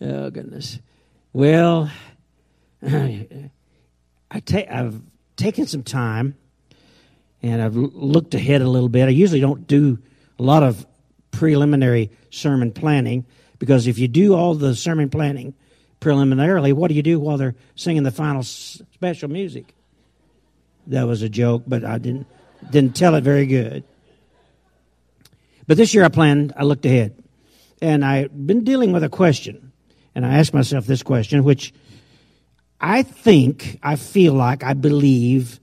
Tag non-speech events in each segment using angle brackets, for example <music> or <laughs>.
Oh goodness. Well, <clears throat> I ta- I've taken some time and I've looked ahead a little bit. I usually don't do a lot of preliminary sermon planning because if you do all the sermon planning preliminarily, what do you do while they're singing the final special music? That was a joke, but I didn't didn't tell it very good. But this year I planned, I looked ahead. And I've been dealing with a question. And I asked myself this question, which I think, I feel like, I believe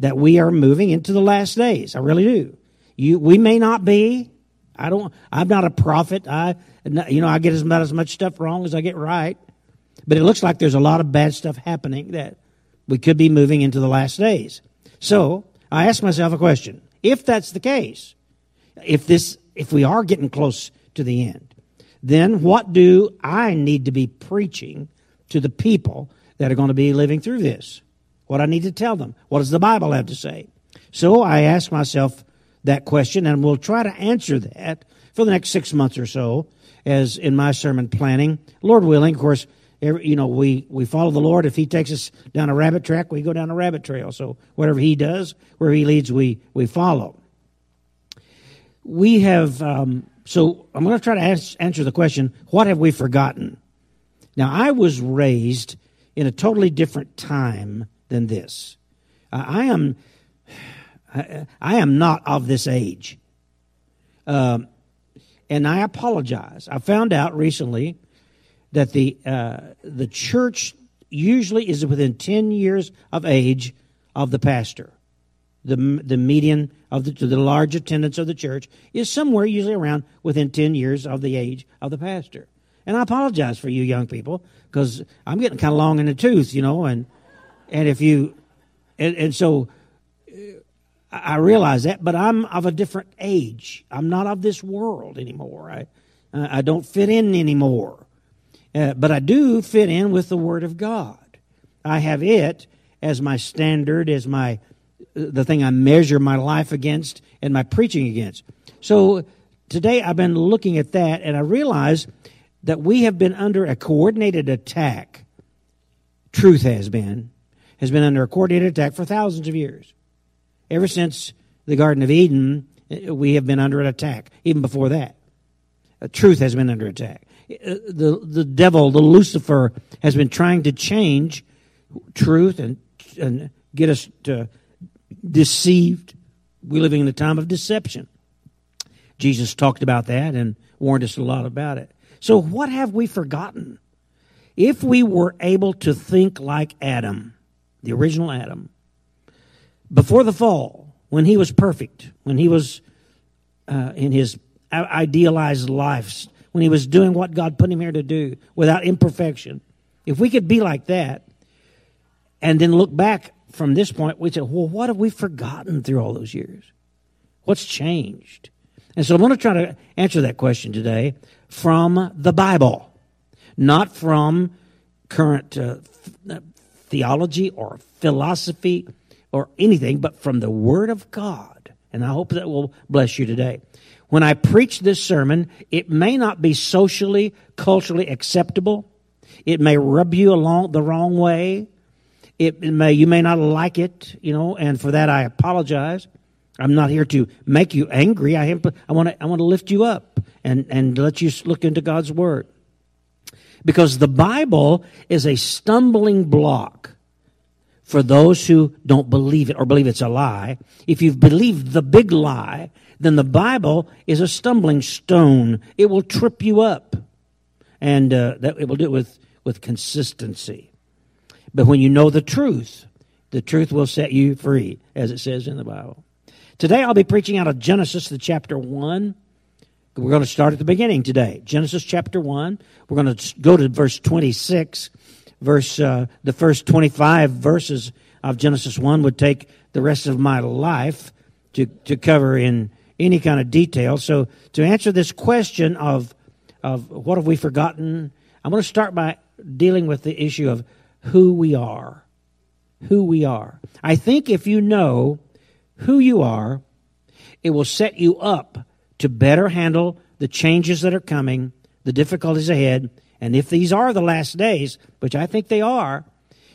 that we are moving into the last days. I really do. You, we may not be. I don't. I'm not a prophet. I, you know, I get about as much stuff wrong as I get right. But it looks like there's a lot of bad stuff happening that we could be moving into the last days. So I asked myself a question: If that's the case, if this, if we are getting close to the end, then what do I need to be preaching to the people that are going to be living through this? What I need to tell them? What does the Bible have to say? So I ask myself that question, and we'll try to answer that for the next six months or so, as in my sermon planning. Lord willing, of course, every, you know, we, we follow the Lord. If He takes us down a rabbit track, we go down a rabbit trail. So whatever He does, where He leads, we, we follow. We have, um, so I'm going to try to ask, answer the question what have we forgotten? Now, I was raised in a totally different time than this. I am I, am not of this age. Um, and I apologize. I found out recently that the uh, the church usually is within ten years of age of the pastor. The the median of the the large attendance of the church is somewhere usually around within ten years of the age of the pastor. And I apologize for you young people because I'm getting kind of long in the tooth, you know, and and if you and, and so I realize that, but I'm of a different age. I'm not of this world anymore. I, I don't fit in anymore. Uh, but I do fit in with the Word of God. I have it as my standard, as my the thing I measure my life against and my preaching against. So today I've been looking at that, and I realize that we have been under a coordinated attack. Truth has been has been under a coordinated attack for thousands of years. Ever since the Garden of Eden, we have been under an attack. Even before that, uh, truth has been under attack. Uh, the the devil, the Lucifer, has been trying to change truth and and get us to deceived. We're living in a time of deception. Jesus talked about that and warned us a lot about it. So, what have we forgotten? If we were able to think like Adam, the original Adam, before the fall, when he was perfect, when he was uh, in his idealized life, when he was doing what God put him here to do without imperfection, if we could be like that and then look back from this point, we say, well, what have we forgotten through all those years? What's changed? And so I'm going to try to answer that question today from the Bible, not from current uh, theology or philosophy or anything, but from the Word of God. And I hope that will bless you today. When I preach this sermon, it may not be socially, culturally acceptable. It may rub you along the wrong way. It, may you may not like it, you know, and for that I apologize. I'm not here to make you angry. I, I want to I want to lift you up and and let you look into God's word. Because the Bible is a stumbling block for those who don't believe it or believe it's a lie. If you've believed the big lie, then the Bible is a stumbling stone. It will trip you up. And uh, that it will do it with, with consistency. But when you know the truth, the truth will set you free, as it says in the Bible. Today I'll be preaching out of Genesis, the chapter 1. We're going to start at the beginning today. Genesis chapter 1. We're going to go to verse 26 verse, uh, the first 25 verses of Genesis 1 would take the rest of my life to, to cover in any kind of detail. So to answer this question of, of what have we forgotten, I'm going to start by dealing with the issue of who we are. Who we are. I think if you know who you are, it will set you up to better handle the changes that are coming, the difficulties ahead, And if these are the last days, which I think they are,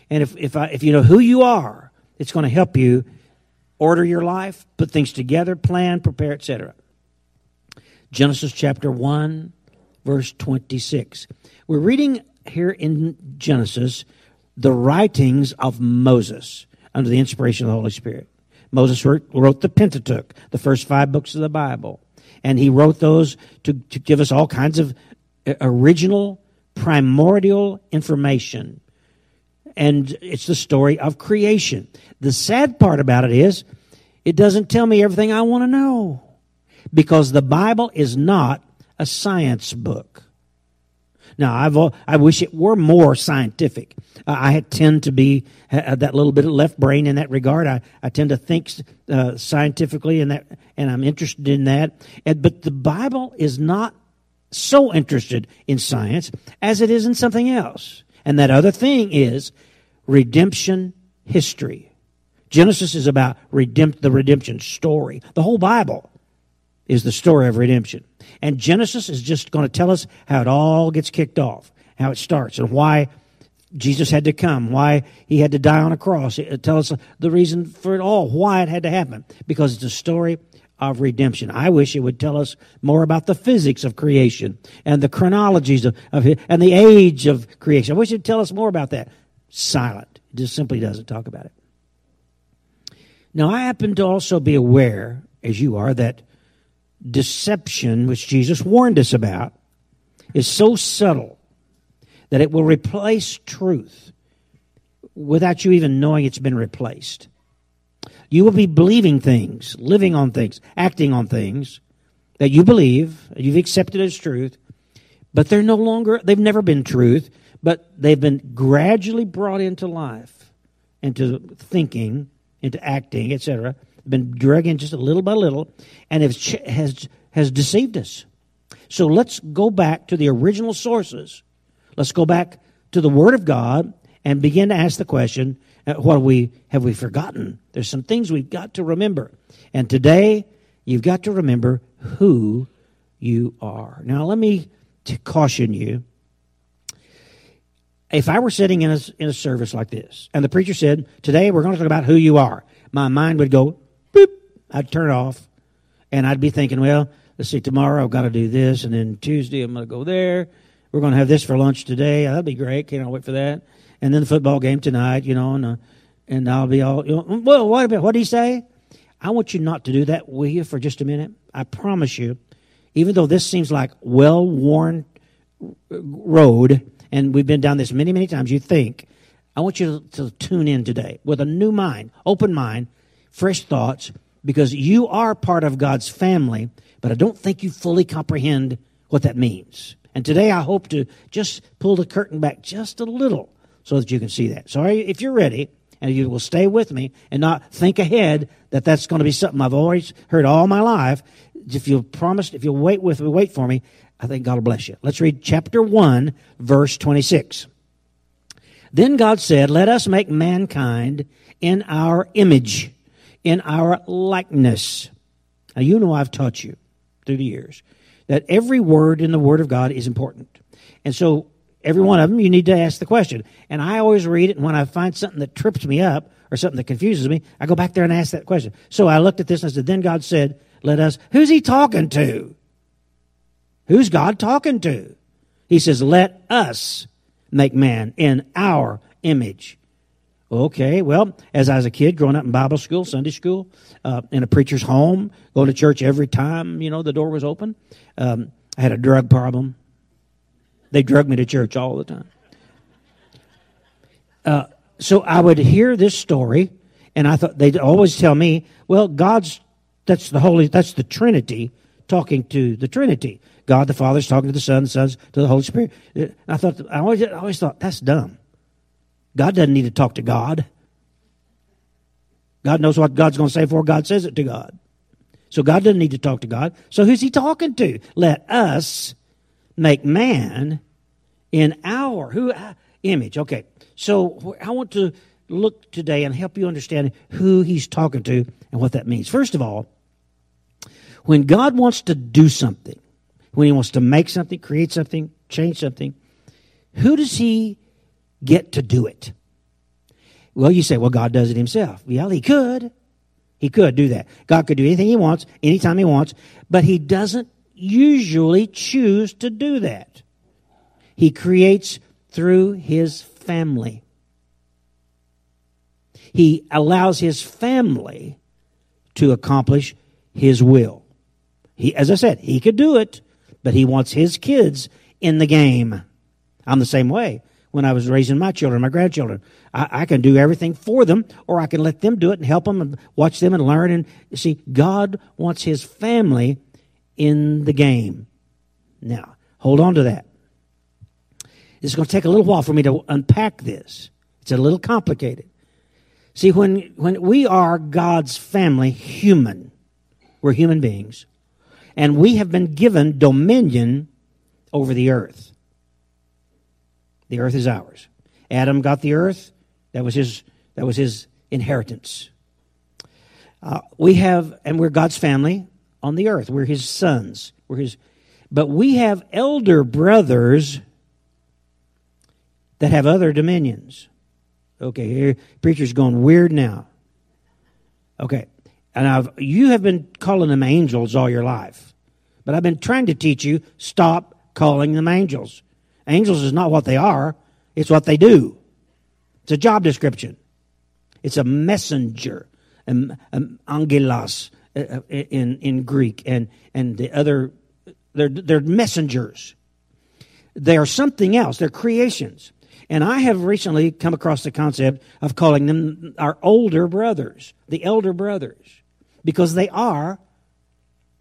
and if, if, I, if you know who you are, it's going to help you order your life, put things together, plan, prepare, etc. Genesis chapter 1, verse 26. We're reading here in Genesis the writings of Moses under the inspiration of the Holy Spirit. Moses wrote, wrote the Pentateuch, the first five books of the Bible. And he wrote those to, to give us all kinds of uh, original, primordial information. And it's the story of creation. The sad part about it is, it doesn't tell me everything I want to know. Because the Bible is not a science book. Now, I've, I wish it were more scientific. Uh, I tend to be uh, that little bit of left brain in that regard. I, I tend to think uh, scientifically, and that, and I'm interested in that. And, but the Bible is not so interested in science as it is in something else. And that other thing is redemption history. Genesis is about redempt, the redemption story. The whole Bible is the story of redemption. And Genesis is just going to tell us how it all gets kicked off, how it starts, and why Jesus had to come, why he had to die on a cross. It tells us the reason for it all, why it had to happen, because it's a story of redemption. I wish it would tell us more about the physics of creation and the chronologies of, of and the age of creation. I wish it would tell us more about that. Silent. It just simply doesn't talk about it. Now, I happen to also be aware, as you are, that deception, which Jesus warned us about, is so subtle that it will replace truth without you even knowing it's been replaced. You will be believing things, living on things, acting on things that you believe, you've accepted as truth, but they're no longer, they've never been truth, but they've been gradually brought into life, into thinking, into acting, etc been dragging just a little by little, and has, has, has deceived us. So let's go back to the original sources. Let's go back to the Word of God and begin to ask the question uh, what have we, have we forgotten? There's some things we've got to remember. And today, you've got to remember who you are. Now, let me caution you. If I were sitting in a, in a service like this, and the preacher said, Today we're going to talk about who you are, my mind would go, I'd turn off, and I'd be thinking, well, let's see, tomorrow I've got to do this, and then Tuesday I'm going to go there. We're going to have this for lunch today. That'd be great. Can't wait for that. And then the football game tonight, you know, and uh, and I'll be all, you know, well, what about what did he say? I want you not to do that, will you, for just a minute? I promise you, even though this seems like well worn road, and we've been down this many, many times, you think, I want you to, to tune in today with a new mind, open mind, fresh thoughts, because you are part of God's family, but I don't think you fully comprehend what that means. And today I hope to just pull the curtain back just a little so that you can see that. So if you're ready, and you will stay with me and not think ahead that that's going to be something I've always heard all my life. If you'll promise, if you'll wait with me, wait for me, I think God will bless you. Let's read chapter 1, verse 26. Then God said, Let us make mankind in our image in our likeness. Now, you know I've taught you through the years that every word in the Word of God is important. And so, every one of them, you need to ask the question. And I always read it, and when I find something that trips me up or something that confuses me, I go back there and ask that question. So I looked at this and I said, Then God said, Let us, who's He talking to? Who's God talking to? He says, Let us make man in our image. Okay, well, as I was a kid growing up in Bible school, Sunday school, uh, in a preacher's home, going to church every time, you know, the door was open, um, I had a drug problem. They drug me to church all the time. Uh, so I would hear this story, and I thought they'd always tell me, well, God's, that's the Holy, that's the Trinity talking to the Trinity. God the Father's talking to the Son, the Son's to the Holy Spirit. I thought, I always, I always thought, that's dumb. God doesn't need to talk to God. God knows what God's going to say before God says it to God. So God doesn't need to talk to God. So who's he talking to? Let us make man in our who image. Okay. So I want to look today and help you understand who he's talking to and what that means. First of all, when God wants to do something, when he wants to make something, create something, change something, who does he get to do it? Well, you say, well, God does it himself. Well, he could. He could do that. God could do anything he wants, anytime he wants, but he doesn't usually choose to do that. He creates through his family. He allows his family to accomplish his will. He, as I said, he could do it, but he wants his kids in the game. I'm the same way when I was raising my children, my grandchildren. I, I, can do everything for them, or I can let them do it and help them and watch them and learn. And see, God wants His family in the game. Now, hold on to that. It's going to take a little while for me to unpack this. It's a little complicated. See, when, when we are God's family, human, we're human beings, and we have been given dominion over the earth. The earth is ours. Adam got the earth. That was his, that was his inheritance. Uh, we have, and we're God's family on the earth. We're his sons. We're his, but we have elder brothers that have other dominions. Okay, here, preacher's going weird now. Okay, and I've, you have been calling them angels all your life. But I've been trying to teach you stop calling them angels. Angels is not what they are, it's what they do. It's a job description. It's a messenger, um, um, angelos uh, uh, in, in Greek, and, and the other, they're, they're messengers. They are something else, they're creations. And I have recently come across the concept of calling them our older brothers, the elder brothers, because they are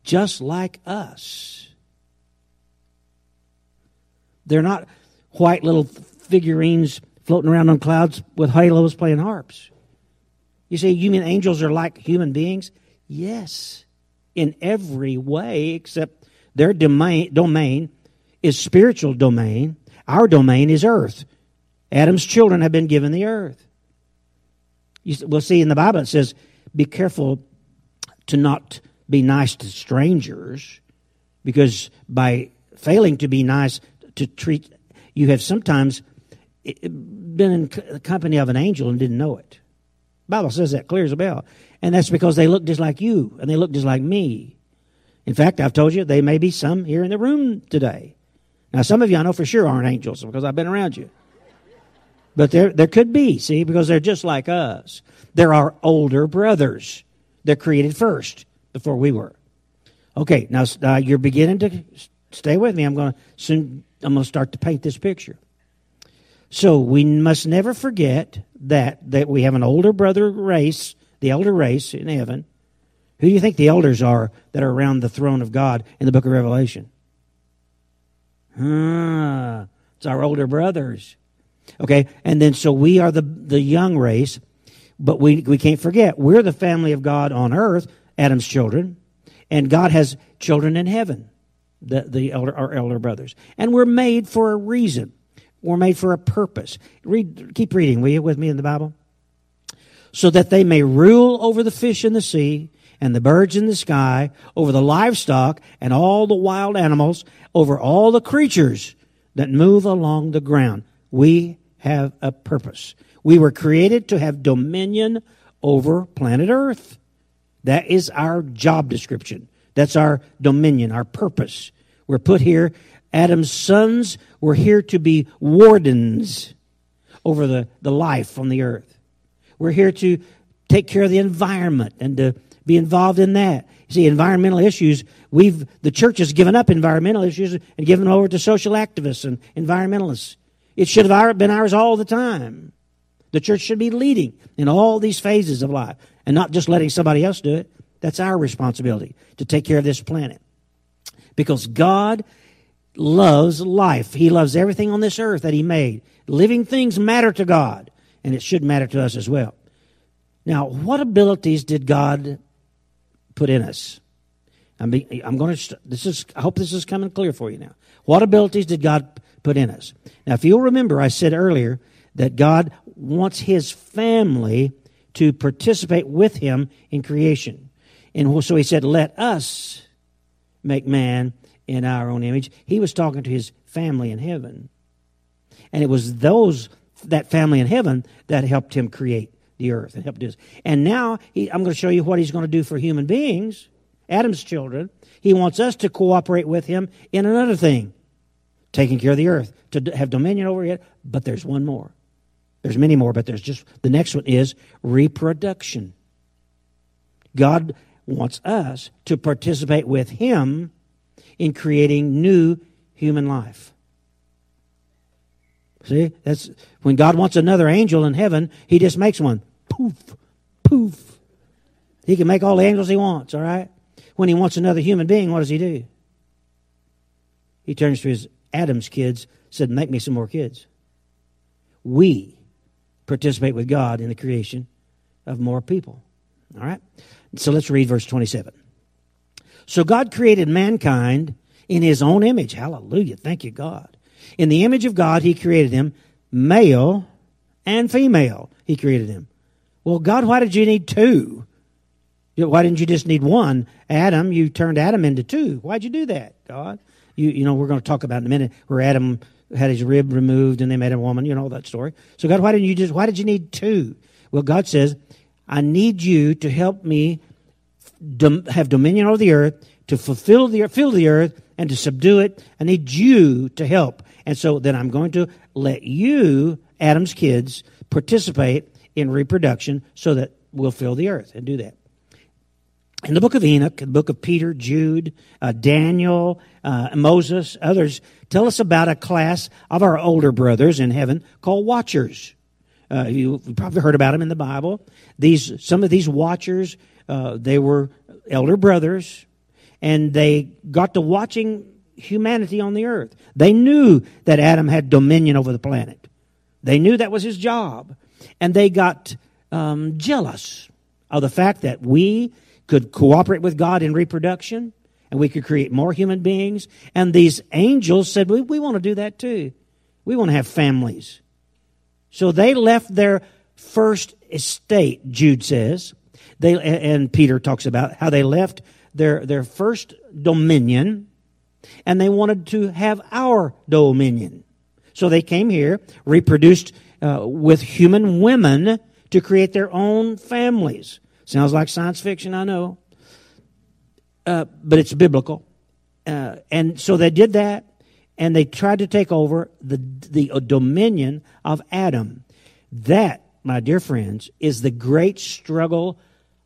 just like us. They're not white little figurines floating around on clouds with halos playing harps. You say, you mean angels are like human beings? Yes, in every way, except their domain, domain is spiritual domain. Our domain is earth. Adam's children have been given the earth. You, we'll see in the Bible it says, be careful to not be nice to strangers, because by failing to be nice to treat, you have sometimes been in the company of an angel and didn't know it. Bible says that clear as a bell. And that's because they look just like you and they look just like me. In fact, I've told you they may be some here in the room today. Now, some of you I know for sure aren't angels because I've been around you. But there, there could be, see, because they're just like us. They're our older brothers. They're created first before we were. Okay, now uh, you're beginning to stay with me. I'm going to soon. I'm going to start to paint this picture. So we must never forget that that we have an older brother race, the elder race in heaven. Who do you think the elders are that are around the throne of God in the book of Revelation? Ah, it's our older brothers. Okay, and then so we are the the young race, but we we can't forget we're the family of God on earth, Adam's children, and God has children in heaven, the the elder our elder brothers, and we're made for a reason. We're made for a purpose. Read, keep reading, will you, with me in the Bible? So that they may rule over the fish in the sea and the birds in the sky, over the livestock and all the wild animals, over all the creatures that move along the ground. We have a purpose. We were created to have dominion over planet Earth. That is our job description. That's our dominion, our purpose. We're put here. Adam's sons were here to be wardens over the, the life on the earth. We're here to take care of the environment and to be involved in that. You see, environmental issues, we've, the church has given up environmental issues and given them over to social activists and environmentalists. It should have been ours all the time. The church should be leading in all these phases of life and not just letting somebody else do it. That's our responsibility to take care of this planet. Because God loves life. He loves everything on this earth that He made. Living things matter to God, and it should matter to us as well. Now, what abilities did God put in us? I'm, I'm going to. This is. I hope this is coming clear for you now. What abilities did God put in us? Now, if you'll remember, I said earlier that God wants His family to participate with Him in creation, and so He said, "Let us make man in our own image." He was talking to His family in heaven. And it was those that family in heaven that helped him create the earth and helped do this. And now he, I'm going to show you what he's going to do for human beings, Adam's children. He wants us to cooperate with him in another thing, taking care of the earth, to have dominion over it. But there's one more. There's many more, but there's just the next one is reproduction. God wants us to participate with him in creating new human life. See, that's when God wants another angel in heaven, he just makes one. Poof, poof. He can make all the angels he wants, all right? When he wants another human being, what does he do? He turns to his Adam's kids, said, Make me some more kids. We participate with God in the creation of more people. All right? So let's read verse 27. So God created mankind in his own image. Hallelujah. Thank you, God. In the image of God, he created them, male and female. He created them. Well, God, why did you need two? Why didn't you just need one? Adam, you turned Adam into two. Why'd you do that, God? You, you know, we're going to talk about in a minute where Adam had his rib removed and they made a woman. You know that story. So God, why didn't you just? Why did you need two? Well, God says, I need you to help me dom- have dominion over the earth, to fulfill the fill the earth, and to subdue it. I need you to help. And so then I'm going to let you, Adam's kids, participate in reproduction so that we'll fill the earth and do that. In the book of Enoch, the book of Peter, Jude, uh, Daniel, uh, Moses, others tell us about a class of our older brothers in heaven called watchers. Uh, you, probably heard about them in the Bible. These, some of these watchers, uh, they were elder brothers, and they got to watching humanity on the earth. They knew that Adam had dominion over the planet. They knew that was his job. And they got um, jealous of the fact that we could cooperate with God in reproduction and we could create more human beings. And these angels said, We, we want to do that too. We want to have families. So they left their first estate, Jude says. They, and Peter talks about how they left their, their first dominion and they wanted to have our dominion. So they came here, reproduced uh, with human women to create their own families. Sounds like science fiction, I know. Uh, but it's biblical. Uh, and so they did that, and they tried to take over the, the dominion of Adam. That, my dear friends, is the great struggle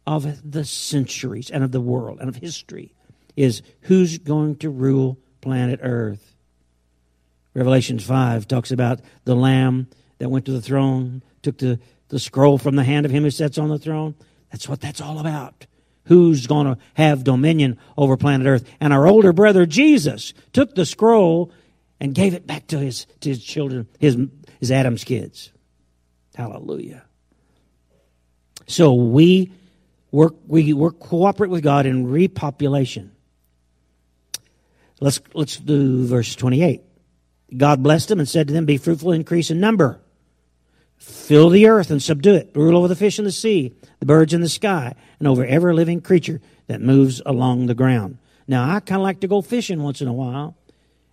of the centuries and of the world and of history is who's going to rule planet Earth. Revelation 5 talks about the Lamb that went to the throne, took the, the scroll from the hand of him who sits on the throne. That's what that's all about. Who's going to have dominion over planet Earth? And our older brother Jesus took the scroll and gave it back to his, to his children, his, his Adam's kids. Hallelujah. So we work, we work, cooperate with God in repopulation. Let's, let's do verse 28. God blessed them and said to them, Be fruitful, increase in number. Fill the earth and subdue it. Rule over the fish in the sea, the birds in the sky, and over every living creature that moves along the ground. Now, I kind of like to go fishing once in a while.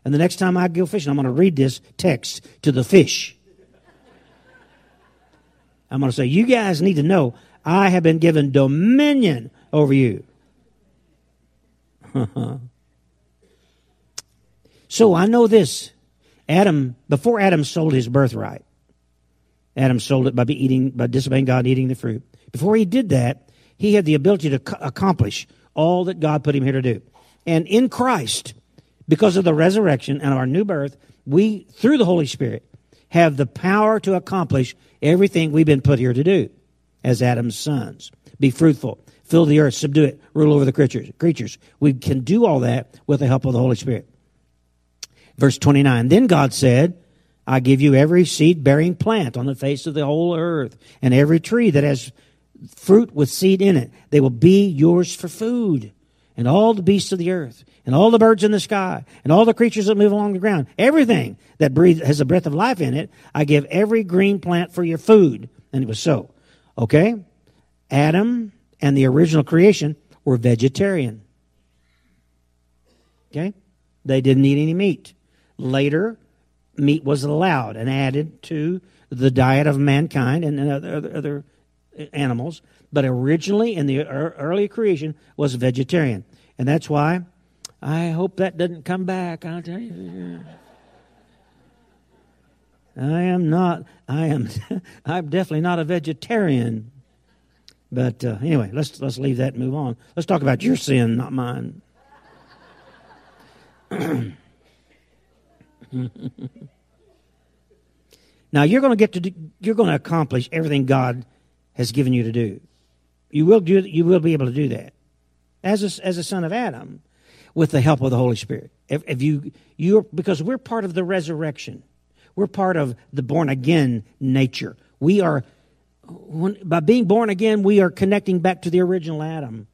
And the next time I go fishing, I'm going to read this text to the fish. I'm going to say, You guys need to know I have been given dominion over you. <laughs> So I know this. Adam, before Adam sold his birthright, Adam sold it by eating, by disobeying God, and eating the fruit. Before he did that, he had the ability to accomplish all that God put him here to do. And in Christ, because of the resurrection and our new birth, we, through the Holy Spirit, have the power to accomplish everything we've been put here to do as Adam's sons. Be fruitful, fill the earth, subdue it, rule over the creatures. Creatures. We can do all that with the help of the Holy Spirit. Verse 29 Then God said, I give you every seed bearing plant on the face of the whole earth, and every tree that has fruit with seed in it. They will be yours for food. And all the beasts of the earth, and all the birds in the sky, and all the creatures that move along the ground, everything that breathes, has a breath of life in it, I give every green plant for your food. And it was so. Okay? Adam and the original creation were vegetarian. Okay? They didn't eat any meat. Later, meat was allowed and added to the diet of mankind and other, other animals. But originally, in the early creation, was vegetarian, and that's why I hope that doesn't come back. I'll tell you. I am not. I am. <laughs> I'm definitely not a vegetarian. But uh, anyway, let's let's leave that and move on. Let's talk about your sin, not mine. <clears throat> now you're going to get to do, you're going to accomplish everything God has given you to do. You will do you will be able to do that as a, as a son of Adam with the help of the Holy Spirit. If, if you you because we're part of the resurrection. We're part of the born again nature. We are when, by being born again, we are connecting back to the original Adam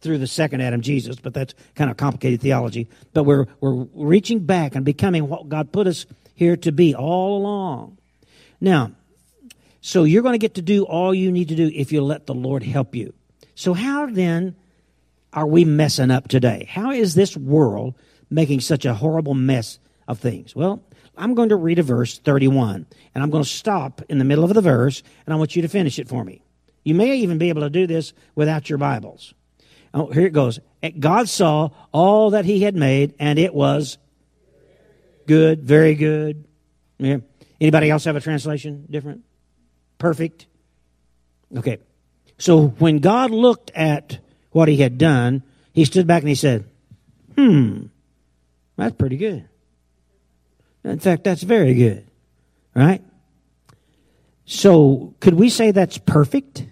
through the second Adam, Jesus, but that's kind of complicated theology. But we're, we're reaching back and becoming what God put us here to be all along. Now, so you're going to get to do all you need to do if you let the Lord help you. So, how then are we messing up today? How is this world making such a horrible mess of things? Well, I'm going to read a verse 31, and I'm going to stop in the middle of the verse, and I want you to finish it for me. You may even be able to do this without your Bibles. Oh, here it goes. God saw all that he had made, and it was good, very good. Yeah. Anybody else have a translation different? Perfect? Okay. So when God looked at what he had done, he stood back and he said, Hmm, that's pretty good. In fact, that's very good. Right? So, could we say that's perfect?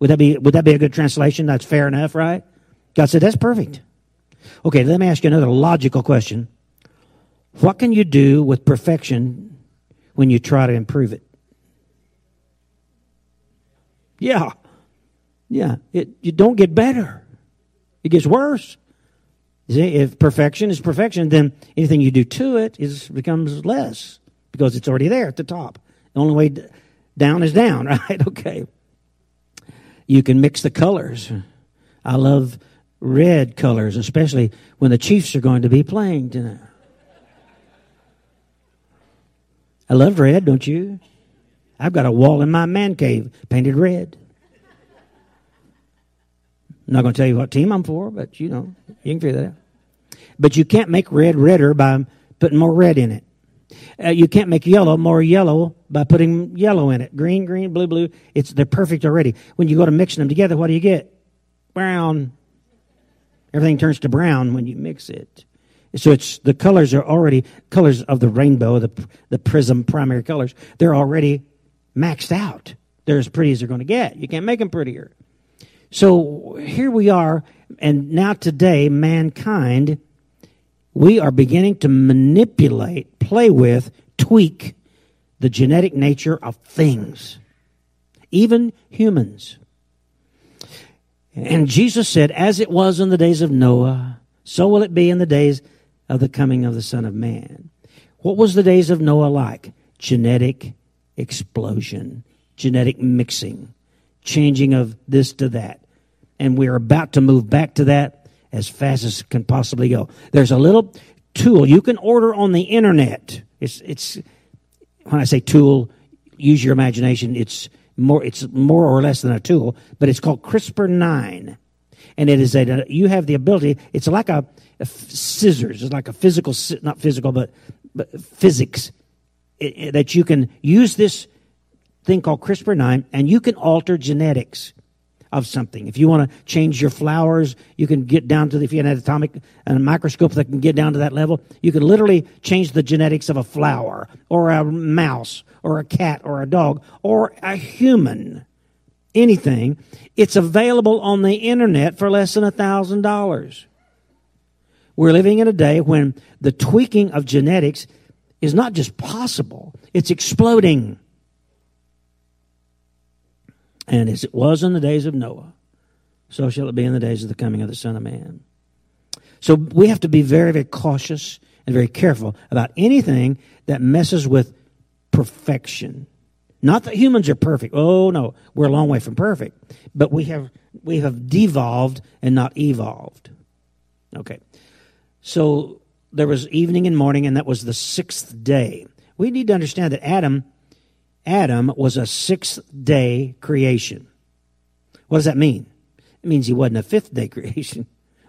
Would that be would that be a good translation? That's fair enough, right? God said that's perfect. Okay, let me ask you another logical question. What can you do with perfection when you try to improve it? Yeah. Yeah, it you don't get better. It gets worse. See, if perfection is perfection, then anything you do to it is becomes less because it's already there at the top. The only way down is down, <laughs> right? Okay. You can mix the colors. I love red colors, especially when the Chiefs are going to be playing tonight. I love red, don't you? I've got a wall in my man cave painted red. I'm not going to tell you what team I'm for, but you know, you can figure that out. But you can't make red redder by putting more red in it. Uh, you can't make yellow more yellow by putting yellow in it. Green, green, blue, blue. It's they're perfect already. When you go to mixing them together, what do you get? Brown. Everything turns to brown when you mix it. So it's the colors are already colors of the rainbow, the the prism primary colors. They're already maxed out. They're as pretty as they're going to get. You can't make them prettier. So here we are, and now today, mankind, we are beginning to manipulate, play with, tweak the genetic nature of things, even humans. And Jesus said, As it was in the days of Noah, so will it be in the days of the coming of the Son of Man. What was the days of Noah like? Genetic explosion, genetic mixing, changing of this to that and we're about to move back to that as fast as can possibly go. There's a little tool you can order on the internet. It's it's when I say tool, use your imagination. It's more it's more or less than a tool, but it's called CRISPR nine, and it is a you have the ability. It's like a, a scissors. It's like a physical, not physical, but but physics it, it, that you can use this thing called CRISPR nine, and you can alter genetics of something. If you want to change your flowers, you can get down to the, if you have an atomic and a microscope that can get down to that level, you can literally change the genetics of a flower or a mouse or a cat or a dog or a human. Anything. It's available on the internet for less than a thousand dollars. We're living in a day when the tweaking of genetics is not just possible, it's exploding. And as it was in the days of Noah, so shall it be in the days of the coming of the Son of Man. So we have to be very, very cautious and very careful about anything that messes with perfection. Not that humans are perfect. Oh no, we're a long way from perfect. But we have we have devolved and not evolved. Okay. So there was evening and morning, and that was the sixth day. We need to understand that Adam, Adam was a sixth day creation. What does that mean? It means he wasn't a fifth day <laughs> creation,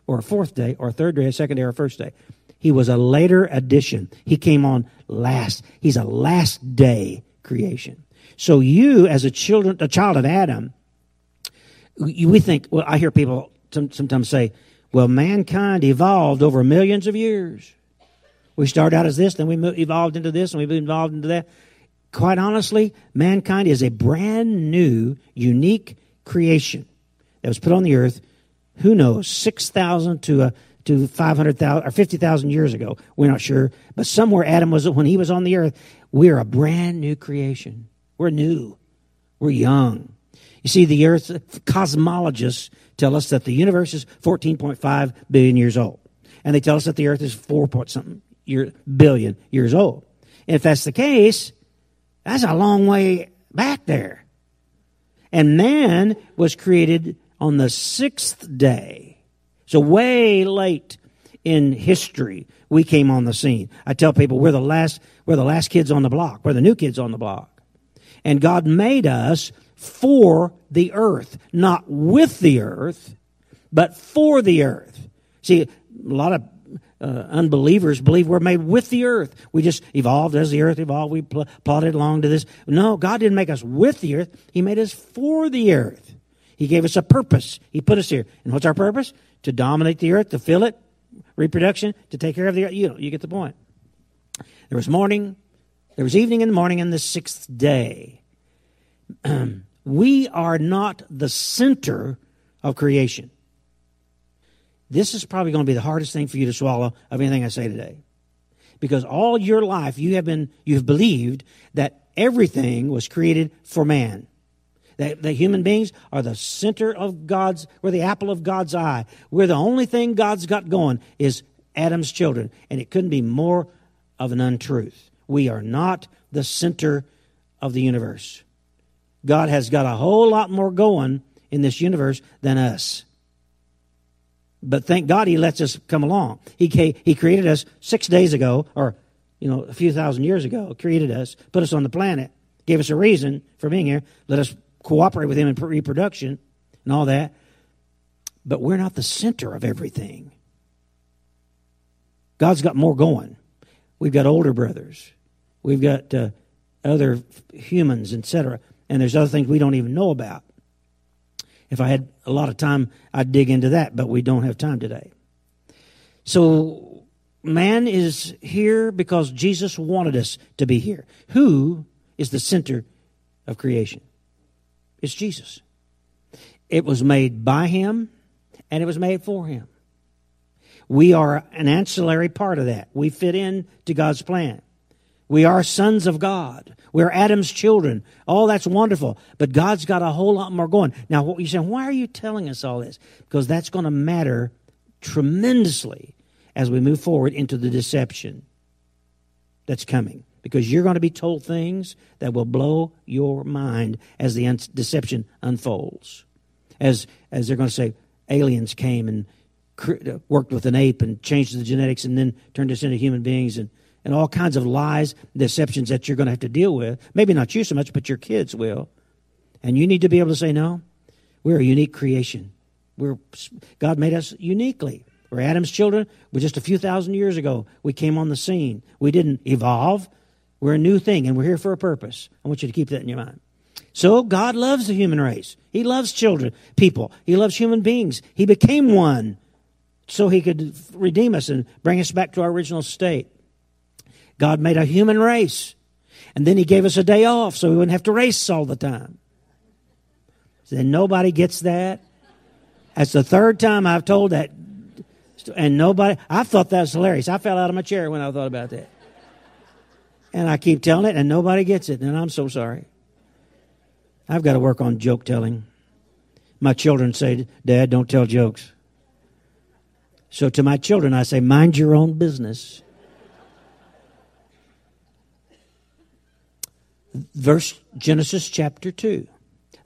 or a fourth day, or a third day, a second day, or a first day. He was a later addition. He came on last. He's a last day creation. So you, as a children, a child of Adam, we think. Well, I hear people sometimes say, "Well, mankind evolved over millions of years. We started out as this, then we evolved into this, and we've evolved into that." Quite honestly, mankind is a brand new, unique creation that was put on the earth. Who knows, six thousand to a to 500,000 or 50,000 years ago. We're not sure. But somewhere Adam was, when he was on the earth, we're a brand new creation. We're new. We're young. You see, the earth, cosmologists tell us that the universe is 14.5 billion years old. And they tell us that the earth is 4 point something year, billion years old. And if that's the case, that's a long way back there. And man was created on the sixth day. So way late in history, we came on the scene. I tell people we're the last, we're the last kids on the block. We're the new kids on the block. And God made us for the earth, not with the earth, but for the earth. See, a lot of uh, unbelievers believe we're made with the earth. We just evolved as the earth evolved. We pl- plodded along to this. No, God didn't make us with the earth. He made us for the earth. He gave us a purpose. He put us here. And what's our purpose? To dominate the earth, to fill it, reproduction, to take care of the earth. You know, you get the point. There was morning, there was evening and morning and the sixth day. <clears throat> we are not the center of creation. This is probably going to be the hardest thing for you to swallow of anything I say today. Because all your life you have been you've believed that everything was created for man. That, that human beings are the center of God's, we're the apple of God's eye. We're the only thing God's got going is Adam's children. And it couldn't be more of an untruth. We are not the center of the universe. God has got a whole lot more going in this universe than us. But thank God he lets us come along. He, he created us six days ago, or, you know, a few thousand years ago, created us, put us on the planet, gave us a reason for being here, let us cooperate with him in reproduction and all that. But we're not the center of everything. God's got more going. We've got older brothers. We've got uh, other humans, etc. And there's other things we don't even know about. If I had a lot of time, I'd dig into that, but we don't have time today. So, man is here because Jesus wanted us to be here. Who is the center of creation? It's Jesus. It was made by him and it was made for him. We are an ancillary part of that. We fit in to God's plan. We are sons of God. We're Adam's children. All that's wonderful. But God's got a whole lot more going. Now, what you saying, why are you telling us all this? Because that's going to matter tremendously as we move forward into the deception that's coming. Because you're going to be told things that will blow your mind as the un- deception unfolds. As, as they're going to say, aliens came and cr- worked with an ape and changed the genetics and then turned us into human beings and and all kinds of lies, deceptions that you're going to have to deal with. Maybe not you so much, but your kids will. And you need to be able to say, no, we're a unique creation. We're, God made us uniquely. We're Adam's children. We're just a few thousand years ago. We came on the scene. We didn't evolve. We're a new thing, and we're here for a purpose. I want you to keep that in your mind. So God loves the human race. He loves children, people. He loves human beings. He became one so he could redeem us and bring us back to our original state. God made a human race. And then he gave us a day off so we wouldn't have to race all the time. Then nobody gets that. That's the third time I've told that. And nobody, I thought that was hilarious. I fell out of my chair when I thought about that. And I keep telling it, and nobody gets it. And I'm so sorry. I've got to work on joke telling. My children say, Dad, don't tell jokes. So to my children, I say, mind your own business. Verse Genesis chapter 2.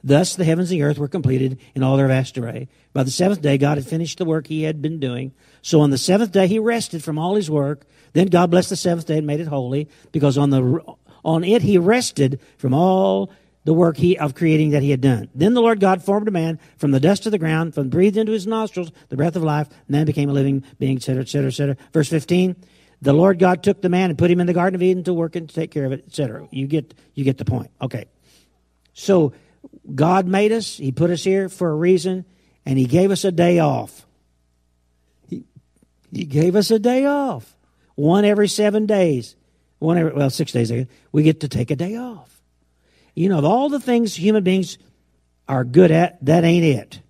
Thus the heavens and the earth were completed in all their vast array. By the seventh day, God had finished the work he had been doing. So on the seventh day, he rested from all his work. Then God blessed the seventh day and made it holy, because on the on it he rested from all the work he, of creating that he had done. Then the Lord God formed a man from the dust of the ground, from breathed into his nostrils the breath of life. Man became a living being, etc., etc., etc. Verse 15. The Lord God took the man and put him in the Garden of Eden to work and to take care of it, etc. You get, you get the point. Okay. So, God made us. He put us here for a reason, and He gave us a day off. He, he gave us a day off. One every seven days. One every, well, six days. We get to take a day off. You know, of all the things human beings are good at, that ain't it.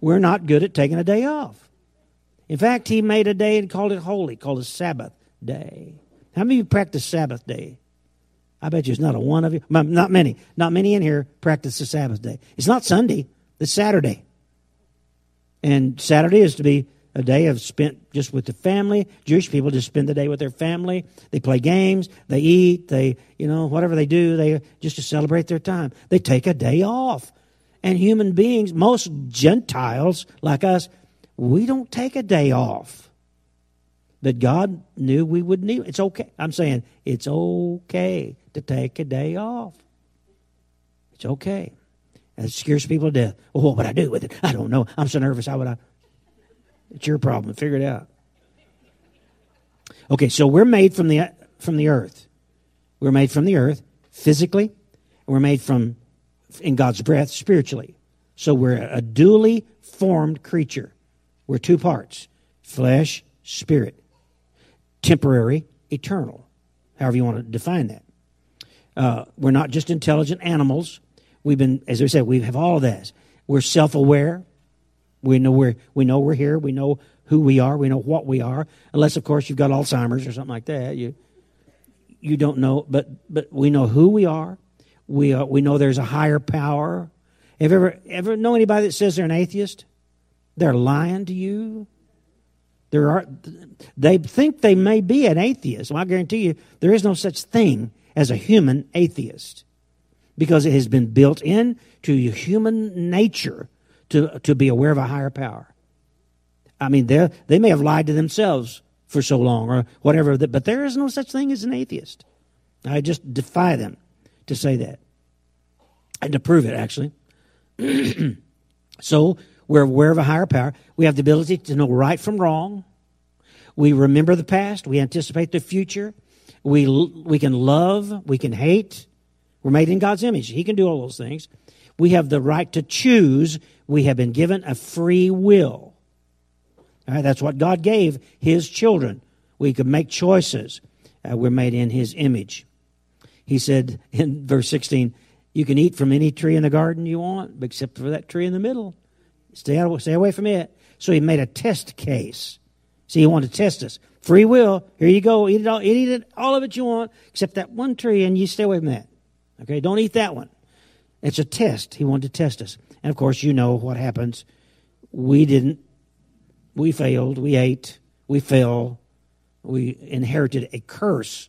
We're not good at taking a day off. In fact, he made a day and called it holy, called it Sabbath day. How many of you practice Sabbath day? I bet you it's not a one of you. Not many. Not many in here practice the Sabbath day. It's not Sunday, it's Saturday. And Saturday is to be a day of spent just with the family. Jewish people just spend the day with their family. They play games, they eat, they, you know, whatever they do, they just to celebrate their time. They take a day off. And human beings, most Gentiles like us, we don't take a day off. But God knew we would need it's okay. I'm saying it's okay to take a day off. It's okay. And it scares people to death. Well, what would I do with it? I don't know. I'm so nervous. How would I? It's your problem. Figure it out. Okay, so we're made from the from the earth. We're made from the earth physically. We're made from in God's breath spiritually. So we're a duly formed creature. We're two parts: flesh, spirit. Temporary, eternal. However you want to define that. Uh, we're not just intelligent animals. We've been, as I said, we have all of that. We're self-aware. We know we're we know we're here. We know who we are. We know what we are. Unless, of course, you've got Alzheimer's or something like that. You you don't know, but but we know who we are. We uh, we know there's a higher power. Have you ever ever know anybody that says they're an atheist? They're lying to you. There are they think they may be an atheist. Well, I guarantee you, there is no such thing as a human atheist because it has been built into your human nature to, to be aware of a higher power. I mean, they may have lied to themselves for so long or whatever, but there is no such thing as an atheist. I just defy them to say that and to prove it, actually. <clears throat> so we're aware of a higher power. We have the ability to know right from wrong. We remember the past. We anticipate the future. We, we can love, we can hate. We're made in God's image. He can do all those things. We have the right to choose. We have been given a free will. All right, that's what God gave His children. We could make choices. Uh, we're made in His image. He said in verse 16, You can eat from any tree in the garden you want, except for that tree in the middle. Stay, stay away from it. So He made a test case. See, He wanted to test us. Free will. Here you go. Eat it all. Eat it all of it you want, except that one tree, and you stay away from that. Okay, don't eat that one. It's a test. He wanted to test us, and of course, you know what happens. We didn't. We failed. We ate. We fell. We inherited a curse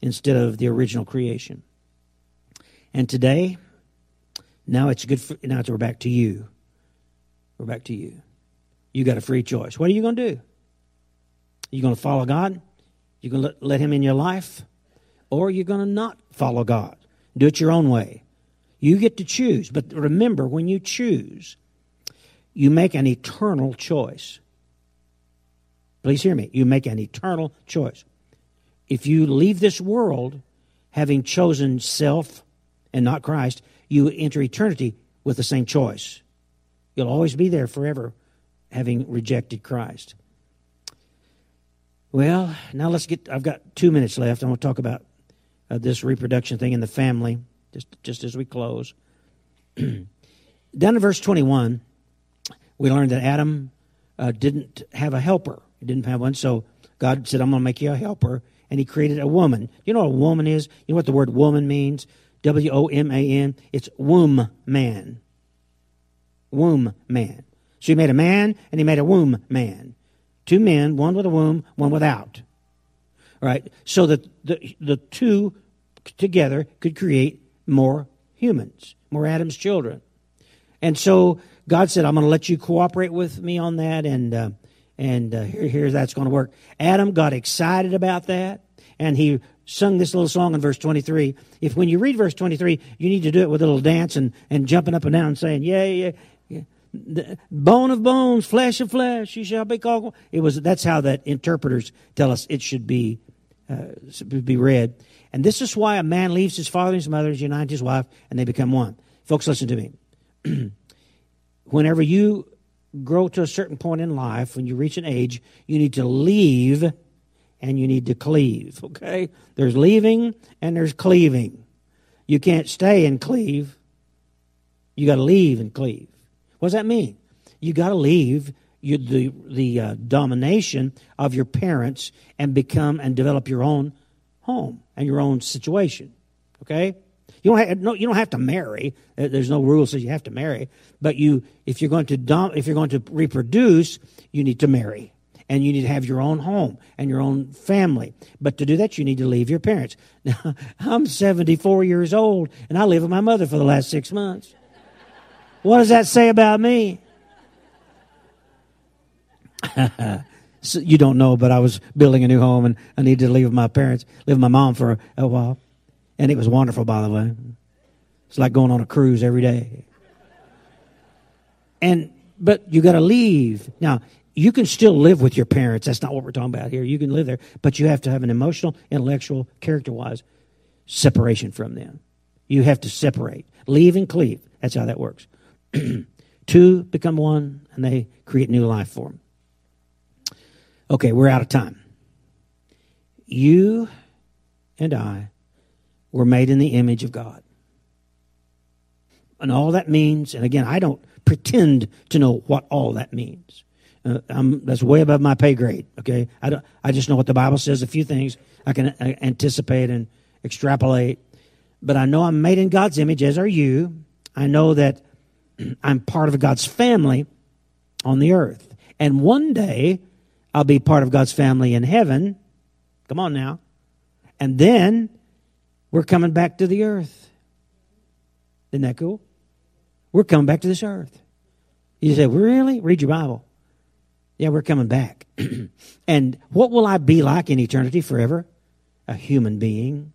instead of the original creation. And today, now it's good. For, now we're back to you. We're back to you. You got a free choice. What are you going to do? You're going to follow God? You're going to let, Him in your life? Or you're going to not follow God? Do it your own way. You get to choose. But remember, when you choose, you make an eternal choice. Please hear me. You make an eternal choice. If you leave this world having chosen self and not Christ, you enter eternity with the same choice. You'll always be there forever having rejected Christ. Well, now let's get. I've got two minutes left. I want to talk about uh, this reproduction thing in the family, just just as we close. <clears throat> Down in verse twenty-one, we learned that Adam uh, didn't have a helper. He didn't have one, so God said, "I'm going to make you a helper," and He created a woman. You know what a woman is? You know what the word woman means? W O M A N. It's womb man. Womb man. So He made a man, and He made a womb man. Two men, one with a womb, one without. All right, so that the, the two together could create more humans. We're Adam's children. And so God said, I'm going to let you cooperate with me on that, and, uh, and uh, here, here that's going to work. Adam got excited about that, and he sung this little song in verse 23. If when you read verse 23, you need to do it with a little dance and, and jumping up and down and saying, yeah, yeah, bone of bones, flesh of flesh, you shall be called. It was that's how that interpreters tell us it should be uh, be read. And this is why a man leaves his father and his mother, is united his wife, and they become one. Folks, listen to me. <clears throat> Whenever you grow to a certain point in life, when you reach an age, you need to leave and you need to cleave. Okay? There's leaving and there's cleaving. You can't stay and cleave. You got to leave and cleave. What does that mean? You got to leave you, the the uh, domination of your parents and become and develop your own home and your own situation. Okay, you don't have, no, you don't have to marry. There's no rule says you have to marry, but you if you're going to dom, if you're going to reproduce, you need to marry and you need to have your own home and your own family. But to do that, you need to leave your parents. Now, <laughs> I'm 74 years old and I live with my mother for the last six months. What does that say about me? <laughs> so you don't know, but I was building a new home and I needed to leave with my parents, live with my mom for a, a while. And it was wonderful, by the way. It's like going on a cruise every day. And, but you got to leave. Now, you can still live with your parents. That's not what we're talking about here. You can live there, but you have to have an emotional, intellectual, character wise separation from them. You have to separate. Leave and cleave. That's how that works. <clears throat> Two become one, and they create new life for them. Okay, we're out of time. You and I were made in the image of God. And all that means, and again, I don't pretend to know what all that means. Uh, that's way above my pay grade. Okay, I don't. I just know what the Bible says. A few things I can uh, anticipate and extrapolate, but I know I'm made in God's image, as are you. I know that I'm part of God's family on the earth, and one day I'll be part of God's family in heaven. Come on now. And then we're coming back to the earth. Isn't that cool? We're coming back to this earth. You say, really? Read your Bible. Yeah, we're coming back. <clears throat> and what will I be like in eternity forever? A human being.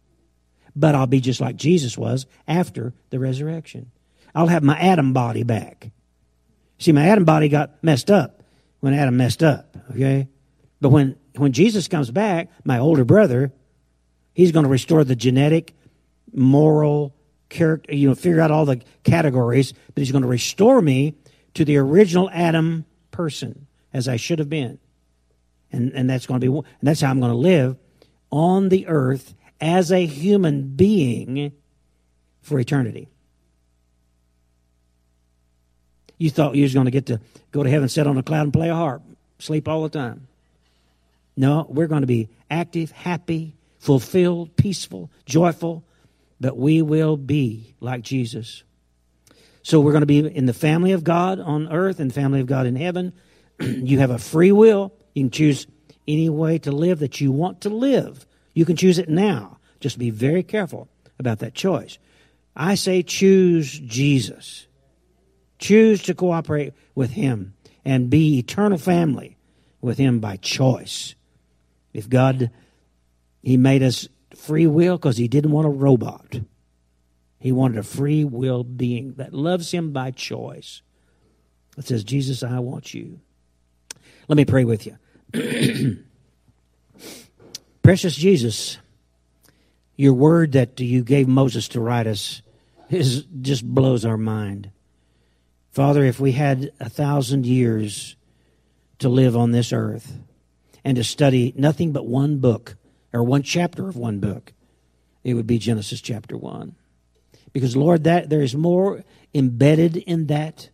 But I'll be just like Jesus was after the resurrection. I'll have my Adam body back. See, my Adam body got messed up when Adam messed up, okay? But when, when Jesus comes back, my older brother, he's going to restore the genetic, moral, character, you know, figure out all the categories, but he's going to restore me to the original Adam person as I should have been. And, and that's going to be, and that's how I'm going to live on the earth as a human being for eternity. You thought you was going to get to go to heaven, sit on a cloud, and play a harp, sleep all the time. No, we're going to be active, happy, fulfilled, peaceful, joyful, but we will be like Jesus. So we're going to be in the family of God on earth and family of God in heaven. <clears throat> you have a free will. You can choose any way to live that you want to live. You can choose it now. Just be very careful about that choice. I say choose Jesus. Choose to cooperate with Him and be eternal family with Him by choice. If God, He made us free will because He didn't want a robot. He wanted a free will being that loves Him by choice. That says, Jesus, I want you. Let me pray with you. <clears throat> Precious Jesus, your word that you gave Moses to write us is just blows our mind. Father, if we had a thousand years to live on this earth and to study nothing but one book or one chapter of one book, it would be Genesis chapter 1. Because, Lord, that there is more embedded in that,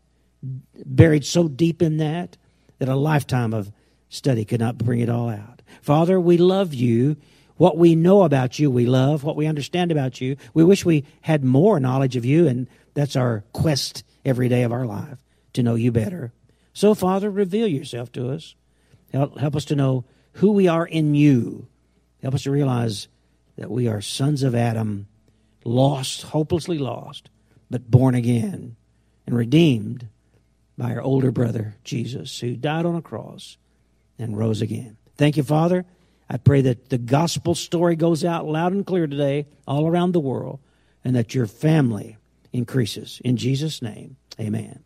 buried so deep in that, that a lifetime of study could not bring it all out. Father, we love you. What we know about you, we love. What we understand about you, we wish we had more knowledge of you, and that's our quest every day of our life to know you better. So, Father, reveal yourself to us. Help, help us to know who we are in you. Help us to realize that we are sons of Adam, lost, hopelessly lost, but born again and redeemed by our older brother, Jesus, who died on a cross and rose again. Thank you, Father. I pray that the gospel story goes out loud and clear today, all around the world, and that your family increases. In Jesus' name, amen.